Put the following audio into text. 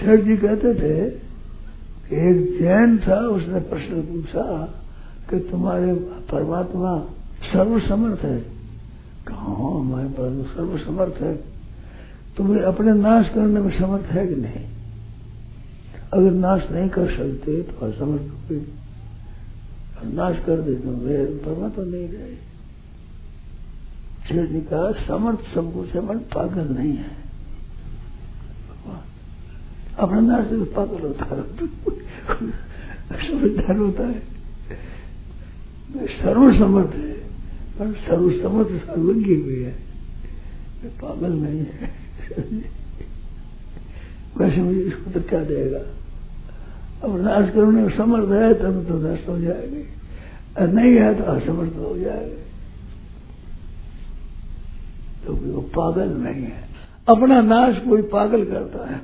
शेठ जी कहते थे एक जैन था, उसने प्रश्न पूछा कि तुम्हारे परमात्मा सर्वसमर्थ है। कहा हमारे पास सर्वसमर्थ है? तुम्हें अपने नाश करने में समर्थ है कि नहीं? अगर नाश नहीं कर सकते तो असमर्थ हुए नाश कर दे तो वे परमात्मा नहीं रहे। शेर जी कहा, समर्थ सब कुछ है, मन पागल नहीं है। अपना से पागल होता है। समझदार होता है। सर्वसमर्थ है, पर सर्वसमर्थ सर्वज्ञ भी है। पागल नहीं है। वैसे मुझे इसको तो क्या देगा? अब नाश करने में समर्थ है, तब तो नष्ट हो जाएगी। और नहीं है तो असमर्थ हो जाएगा। तो वो पागल नहीं है। अपना नाश कोई पागल करता है।